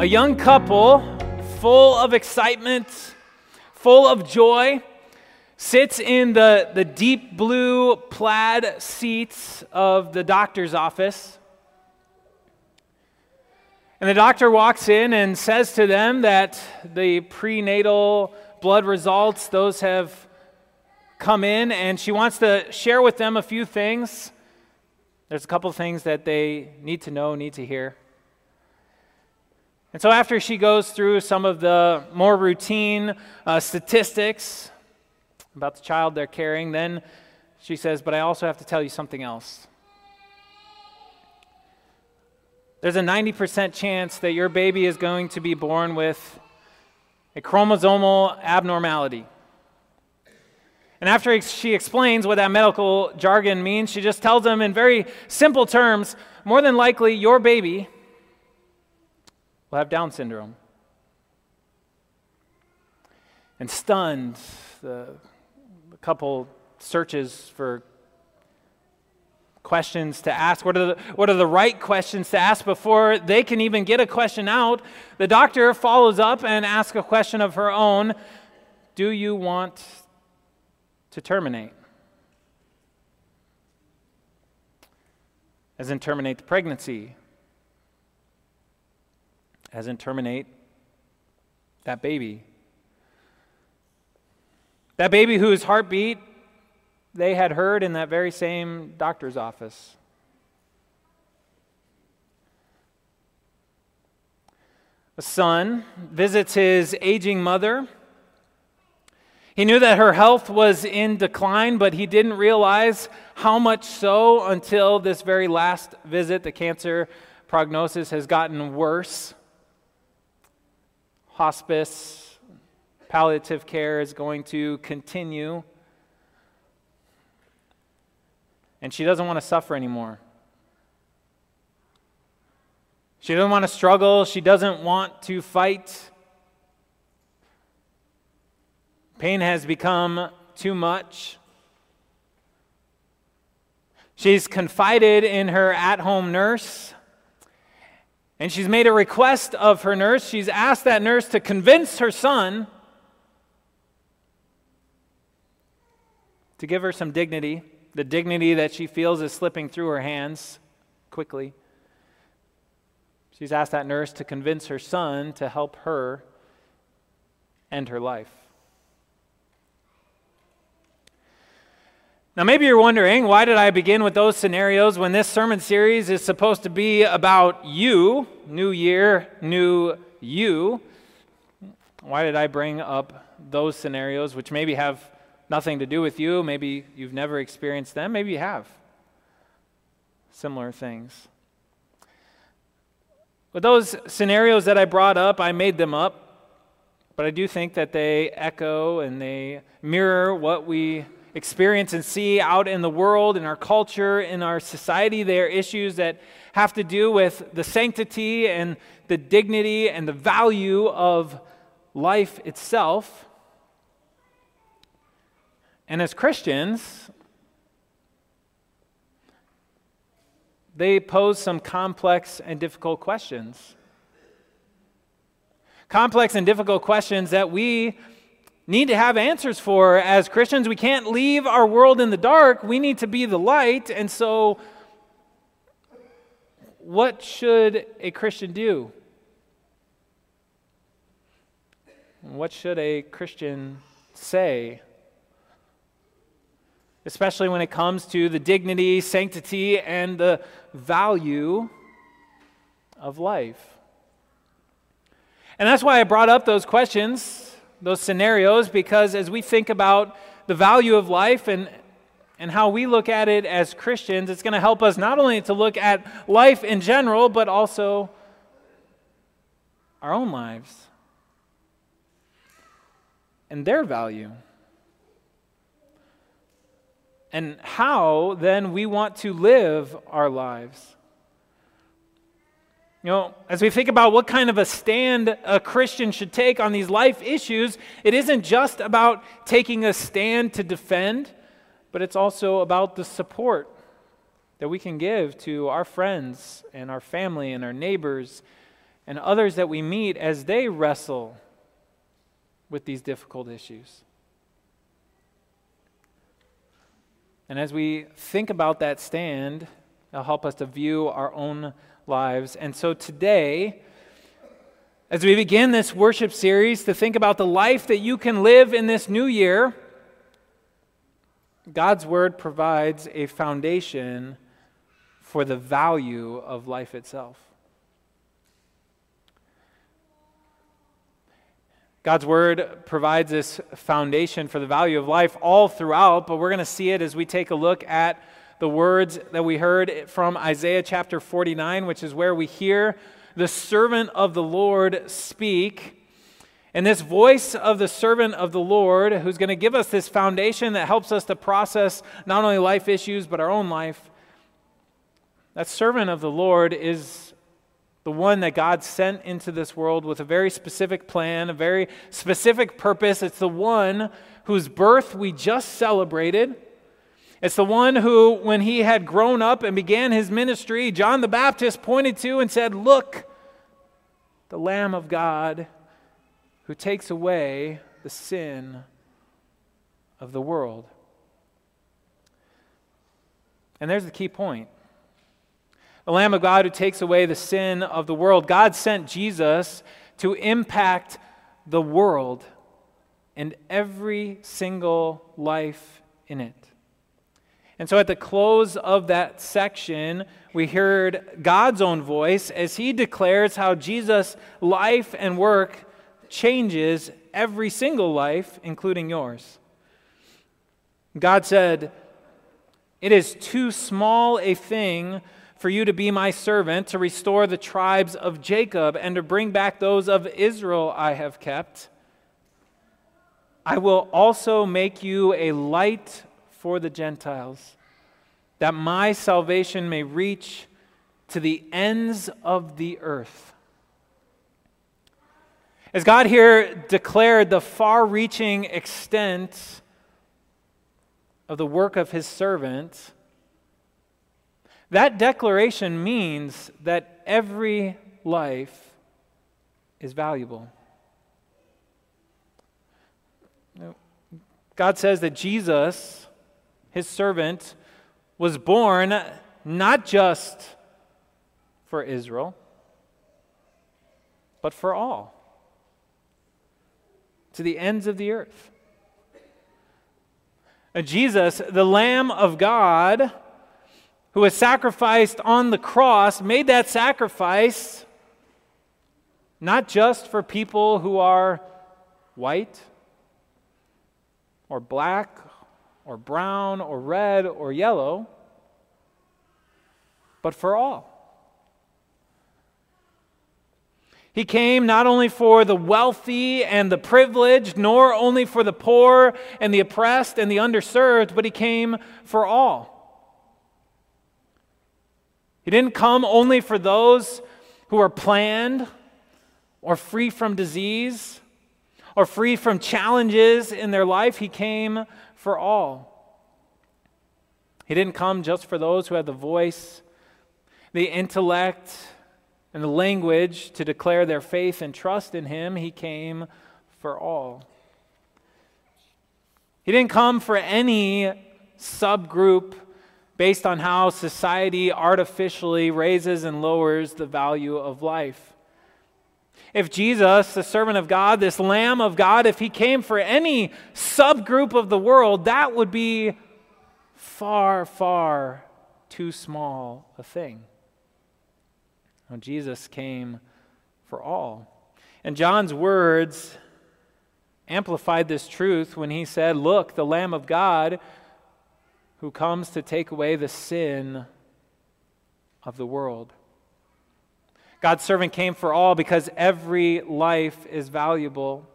a young couple full of excitement, full of joy, sits in the, the deep blue plaid seats of the doctor's office. And the doctor walks in and says to them that the prenatal blood results, those have come in, and she wants to share with them a few things. There's a couple things that they need to know, need to hear. And so, after she goes through some of the more routine uh, statistics about the child they're carrying, then she says, But I also have to tell you something else. There's a 90% chance that your baby is going to be born with a chromosomal abnormality. And after she explains what that medical jargon means, she just tells them in very simple terms more than likely, your baby will have Down syndrome. And stunned, the, the couple searches for questions to ask. What are, the, what are the right questions to ask before they can even get a question out? The doctor follows up and asks a question of her own Do you want to terminate? As in, terminate the pregnancy as in terminate that baby. That baby whose heartbeat they had heard in that very same doctor's office. A son visits his aging mother. He knew that her health was in decline, but he didn't realize how much so until this very last visit. The cancer prognosis has gotten worse hospice, palliative care is going to continue. And she doesn't want to suffer anymore. She doesn't want to struggle. She doesn't want to fight. Pain has become too much. She's confided in her at home nurse. And she's made a request of her nurse. She's asked that nurse to convince her son to give her some dignity, the dignity that she feels is slipping through her hands quickly. She's asked that nurse to convince her son to help her end her life. Now, maybe you're wondering, why did I begin with those scenarios when this sermon series is supposed to be about you, new year, new you? Why did I bring up those scenarios, which maybe have nothing to do with you? Maybe you've never experienced them, maybe you have. Similar things. But those scenarios that I brought up, I made them up, but I do think that they echo and they mirror what we experience and see out in the world, in our culture, in our society. They are issues that have to do with the sanctity and the dignity and the value of life itself. And as Christians, they pose some complex and difficult questions. Complex and difficult questions that we need to have answers for as Christians. We can't leave our world in the dark. We need to be the light. And so, what should a Christian do? What should a Christian say? Especially when it comes to the dignity, sanctity, and the value of life. And that's why I brought up those questions those scenarios because as we think about the value of life and, and how we look at it as Christians, it's going to help us not only to look at life in general, but also our own lives and their value. And how then we want to live our lives. You know, as we think about what kind of a stand a Christian should take on these life issues, it isn't just about taking a stand to defend, but it's also about the support that we can give to our friends and our family and our neighbors and others that we meet as they wrestle with these difficult issues. And as we think about that stand, it'll help us to view our own lives. And so today, as we begin this worship series, to think about the life that you can live in this new year, God's Word provides a foundation for the value of life itself. God's Word provides this foundation for the value of life all throughout, but we're going to see it as we take a look at the words that we heard from Isaiah chapter 49, which is where we hear the servant of the Lord speak. And this voice of the servant of the Lord, who's going to give us this foundation that helps us to process not only life issues, but our own life, that servant of the Lord is the one that God sent into this world with a very specific plan, a very specific purpose. It's the one whose birth we just celebrated. It's the one who, when he had grown up and began his ministry, John the Baptist pointed to and said, Look, the Lamb of God who takes away the sin of the world. And there's the key point the Lamb of God who takes away the sin of the world. God sent Jesus to impact the world and every single life in it. And so at the close of that section, we heard God's own voice as he declares how Jesus' life and work changes every single life, including yours. God said, It is too small a thing for you to be my servant, to restore the tribes of Jacob, and to bring back those of Israel I have kept. I will also make you a light for the Gentiles, that my salvation may reach to the ends of the earth. As God here declared the far reaching extent of the work of his servant, that declaration means that every life is valuable. God says that Jesus, his servant, was born not just for Israel, but for all, to the ends of the earth. Jesus, the Lamb of God, who was sacrificed on the cross, made that sacrifice not just for people who are white or black or brown or red or yellow, but for all. He came not only for the wealthy and the privileged, nor only for the poor and the oppressed and the underserved, but he came for all. He didn't come only for those who are planned or free from disease or free from challenges in their life. He came for all. He didn't come just for those who had the voice, the intellect, and the language to declare their faith and trust in Him. He came for all. He didn't come for any subgroup based on how society artificially raises and lowers the value of life. If Jesus, the servant of God, this Lamb of God, if he came for any subgroup of the world, that would be far, far too small a thing. Now, Jesus came for all. And John's words amplified this truth when he said, Look, the Lamb of God who comes to take away the sin of the world. God's servant came for all because every life is valuable.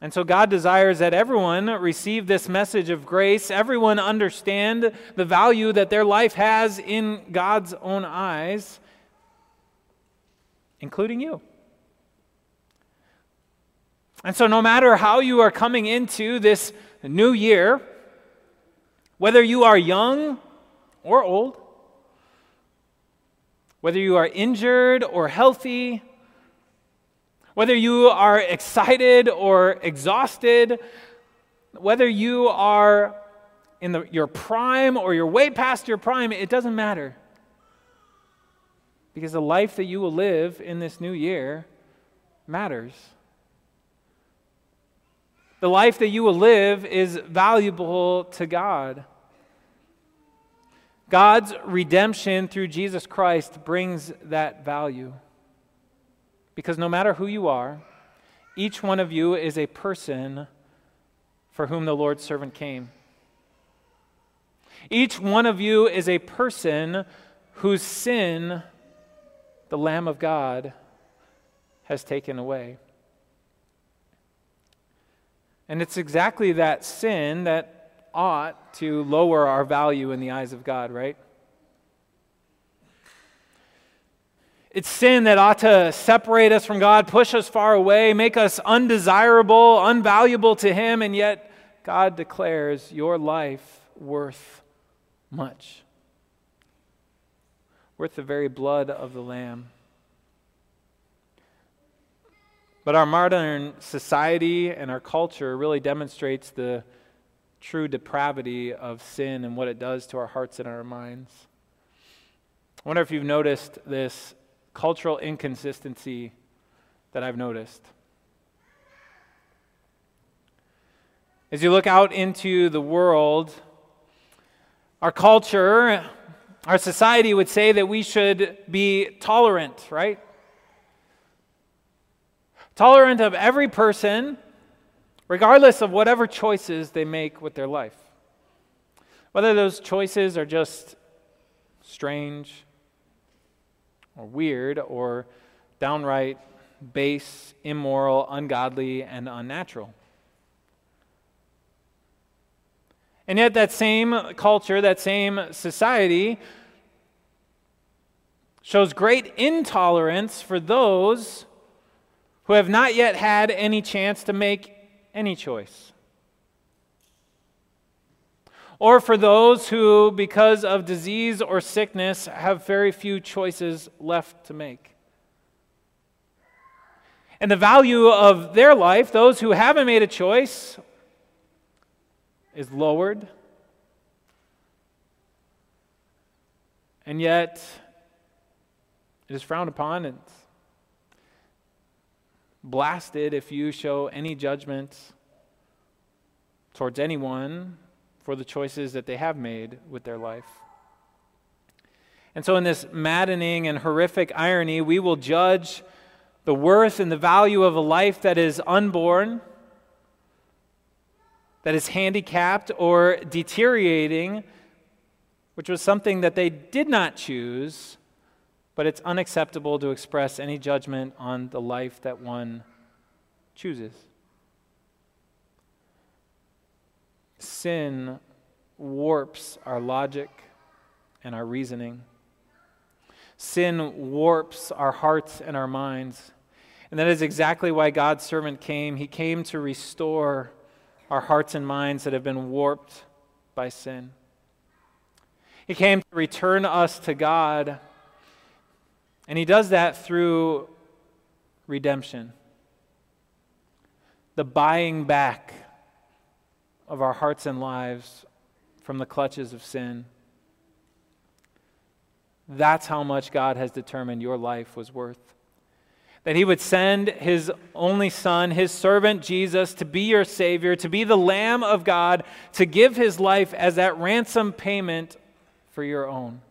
And so God desires that everyone receive this message of grace, everyone understand the value that their life has in God's own eyes, including you. And so, no matter how you are coming into this new year, whether you are young or old, whether you are injured or healthy, whether you are excited or exhausted, whether you are in the, your prime or you're way past your prime, it doesn't matter. Because the life that you will live in this new year matters. The life that you will live is valuable to God. God's redemption through Jesus Christ brings that value. Because no matter who you are, each one of you is a person for whom the Lord's servant came. Each one of you is a person whose sin the Lamb of God has taken away. And it's exactly that sin that ought to lower our value in the eyes of God, right? It's sin that ought to separate us from God, push us far away, make us undesirable, unvaluable to Him, and yet God declares your life worth much. Worth the very blood of the Lamb. But our modern society and our culture really demonstrates the true depravity of sin and what it does to our hearts and our minds. I wonder if you've noticed this cultural inconsistency that I've noticed. As you look out into the world, our culture, our society would say that we should be tolerant, right? Tolerant of every person, regardless of whatever choices they make with their life. Whether those choices are just strange, or weird or downright base, immoral, ungodly, and unnatural. And yet, that same culture, that same society, shows great intolerance for those who have not yet had any chance to make any choice or for those who, because of disease or sickness, have very few choices left to make. And the value of their life, those who haven't made a choice, is lowered. And yet, it is frowned upon and blasted if you show any judgment towards anyone for the choices that they have made with their life. And so, in this maddening and horrific irony, we will judge the worth and the value of a life that is unborn, that is handicapped or deteriorating, which was something that they did not choose, but it's unacceptable to express any judgment on the life that one chooses. sin warps our logic and our reasoning. Sin warps our hearts and our minds. And that is exactly why God's servant came. He came to restore our hearts and minds that have been warped by sin. He came to return us to God. And He does that through redemption, the buying back of our hearts and lives from the clutches of sin. That's how much God has determined your life was worth. That He would send His only Son, His servant Jesus, to be your Savior, to be the Lamb of God, to give His life as that ransom payment for your own.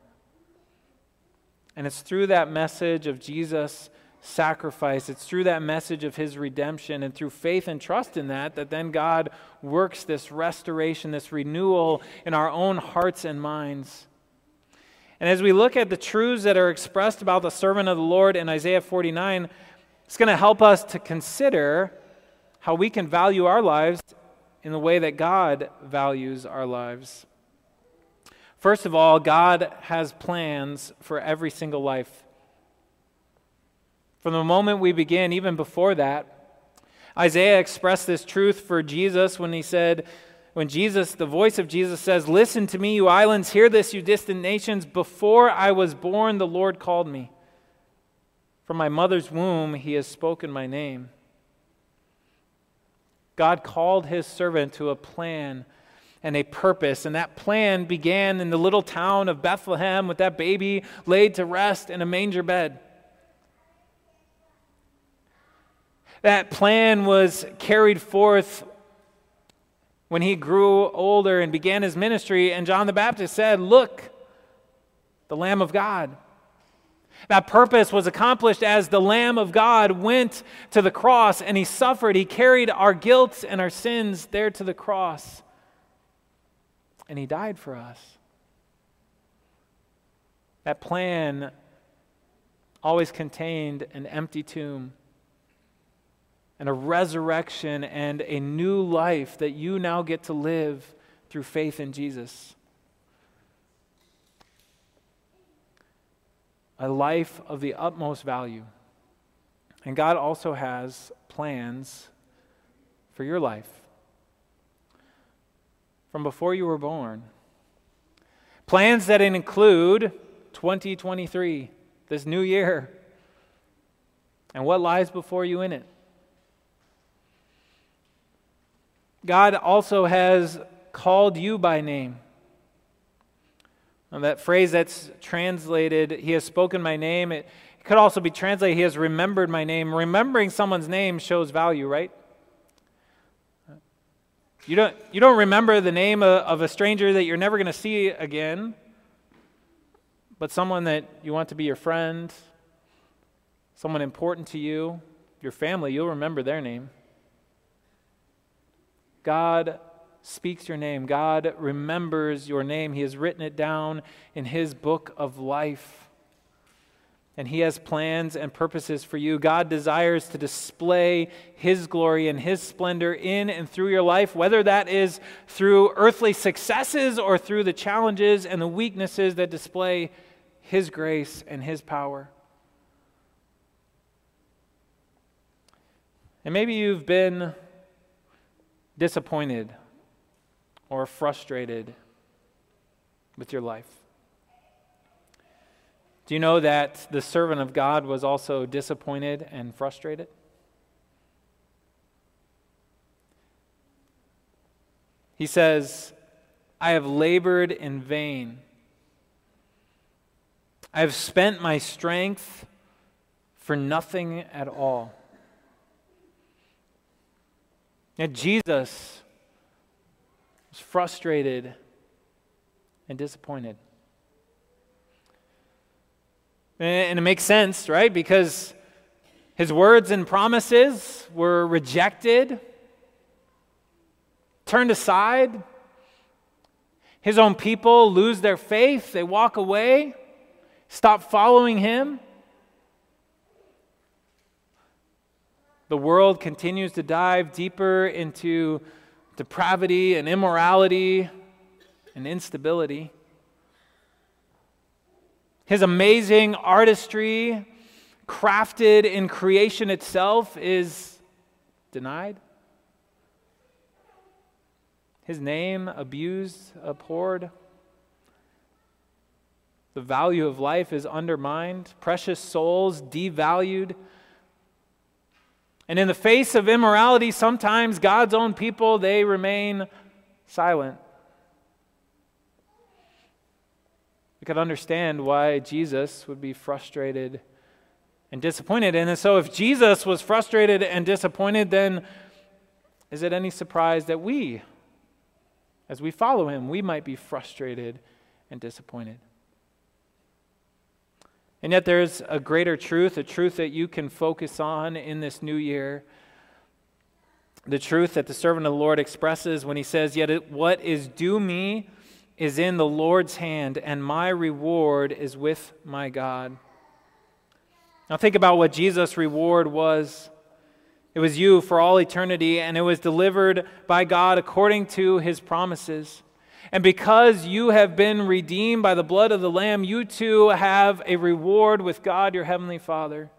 And it's through that message of Jesus sacrifice. It's through that message of his redemption and through faith and trust in that that then God works this restoration, this renewal in our own hearts and minds. And as we look at the truths that are expressed about the servant of the Lord in Isaiah 49, it's going to help us to consider how we can value our lives in the way that God values our lives. First of all, God has plans for every single life. From the moment we begin, even before that, Isaiah expressed this truth for Jesus when he said, when Jesus, the voice of Jesus says, Listen to me, you islands, hear this, you distant nations. Before I was born, the Lord called me. From my mother's womb, he has spoken my name. God called his servant to a plan and a purpose, and that plan began in the little town of Bethlehem with that baby laid to rest in a manger bed. That plan was carried forth when he grew older and began his ministry, and John the Baptist said, Look, the Lamb of God. That purpose was accomplished as the Lamb of God went to the cross and he suffered. He carried our guilt and our sins there to the cross. And he died for us. That plan always contained an empty tomb and a resurrection and a new life that you now get to live through faith in Jesus. A life of the utmost value. And God also has plans for your life from before you were born. Plans that include 2023, this new year, and what lies before you in it. God also has called you by name. That phrase that's translated, He has spoken my name, it, it could also be translated, He has remembered my name. Remembering someone's name shows value, right? You don't, you don't remember the name of, of a stranger that you're never going to see again, but someone that you want to be your friend, someone important to you, your family, you'll remember their name. God speaks your name. God remembers your name. He has written it down in His book of life. And He has plans and purposes for you. God desires to display His glory and His splendor in and through your life, whether that is through earthly successes or through the challenges and the weaknesses that display His grace and His power. And maybe you've been disappointed or frustrated with your life? Do you know that the servant of God was also disappointed and frustrated? He says, I have labored in vain. I have spent my strength for nothing at all. Yet Jesus was frustrated and disappointed. Eh, and it makes sense, right? Because his words and promises were rejected, turned aside. His own people lose their faith, they walk away, stop following him. the world continues to dive deeper into depravity and immorality and instability. His amazing artistry, crafted in creation itself, is denied. His name abused, abhorred. The value of life is undermined, precious souls devalued and in the face of immorality, sometimes God's own people, they remain silent. We could understand why Jesus would be frustrated and disappointed. And so, if Jesus was frustrated and disappointed, then is it any surprise that we, as we follow him, we might be frustrated and disappointed? And yet, there's a greater truth, a truth that you can focus on in this new year. The truth that the servant of the Lord expresses when he says, Yet what is due me is in the Lord's hand, and my reward is with my God. Now, think about what Jesus' reward was. It was you for all eternity, and it was delivered by God according to his promises. And because you have been redeemed by the blood of the Lamb, you too have a reward with God, your Heavenly Father.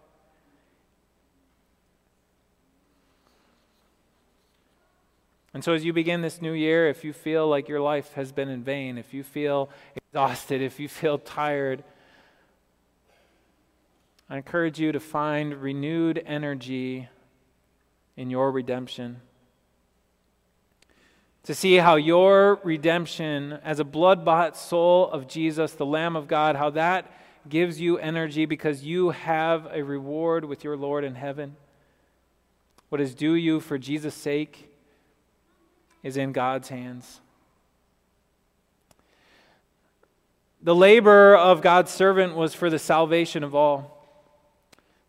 And so, as you begin this new year, if you feel like your life has been in vain, if you feel exhausted, if you feel tired, I encourage you to find renewed energy in your redemption. To see how your redemption as a blood bought soul of Jesus, the Lamb of God, how that gives you energy because you have a reward with your Lord in heaven. What is due you for Jesus' sake is in God's hands. The labor of God's servant was for the salvation of all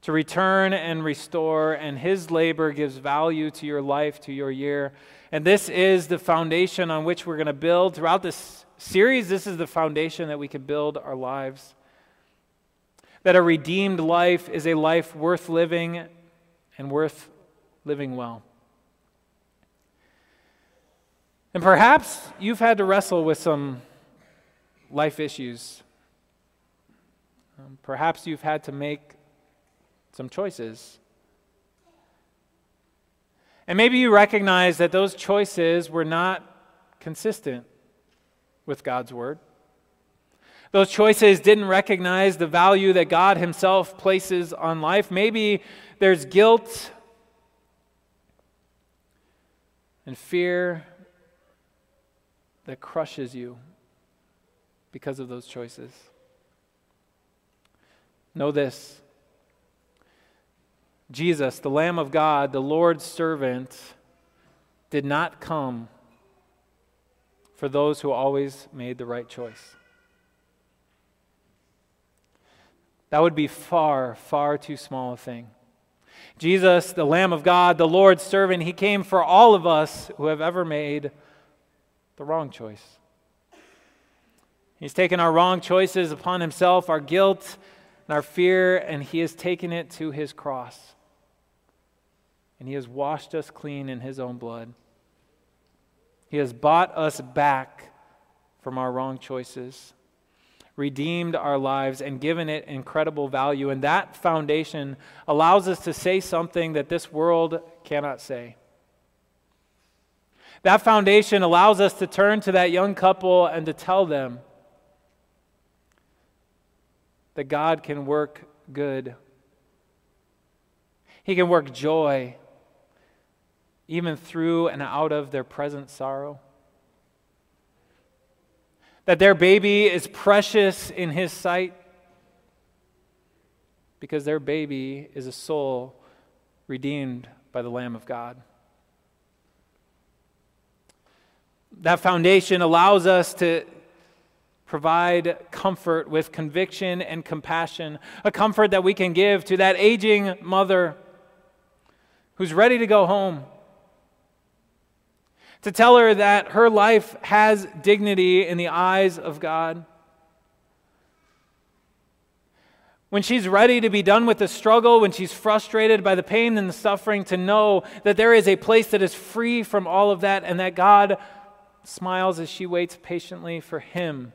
to return and restore, and his labor gives value to your life, to your year. And this is the foundation on which we're going to build. Throughout this series, this is the foundation that we can build our lives. That a redeemed life is a life worth living and worth living well. And perhaps you've had to wrestle with some life issues. Um, perhaps you've had to make some choices. And maybe you recognize that those choices were not consistent with God's word. Those choices didn't recognize the value that God Himself places on life. Maybe there's guilt and fear that crushes you because of those choices. Know this Jesus, the Lamb of God, the Lord's servant, did not come for those who always made the right choice. That would be far, far too small a thing. Jesus, the Lamb of God, the Lord's servant, he came for all of us who have ever made the wrong choice. He's taken our wrong choices upon himself, our guilt and our fear, and he has taken it to his cross and He has washed us clean in His own blood. He has bought us back from our wrong choices, redeemed our lives, and given it incredible value. And that foundation allows us to say something that this world cannot say. That foundation allows us to turn to that young couple and to tell them that God can work good. He can work joy even through and out of their present sorrow. That their baby is precious in His sight because their baby is a soul redeemed by the Lamb of God. That foundation allows us to provide comfort with conviction and compassion, a comfort that we can give to that aging mother who's ready to go home to tell her that her life has dignity in the eyes of God. When she's ready to be done with the struggle, when she's frustrated by the pain and the suffering, to know that there is a place that is free from all of that and that God smiles as she waits patiently for Him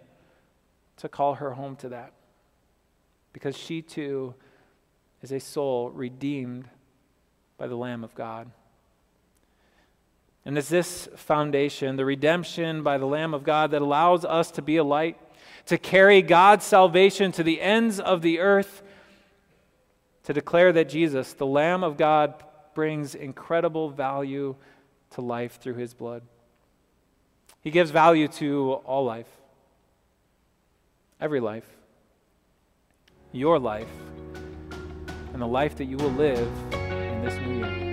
to call her home to that. Because she too is a soul redeemed by the Lamb of God. And it's this foundation, the redemption by the Lamb of God, that allows us to be a light, to carry God's salvation to the ends of the earth, to declare that Jesus, the Lamb of God, brings incredible value to life through his blood. He gives value to all life, every life, your life, and the life that you will live in this new year.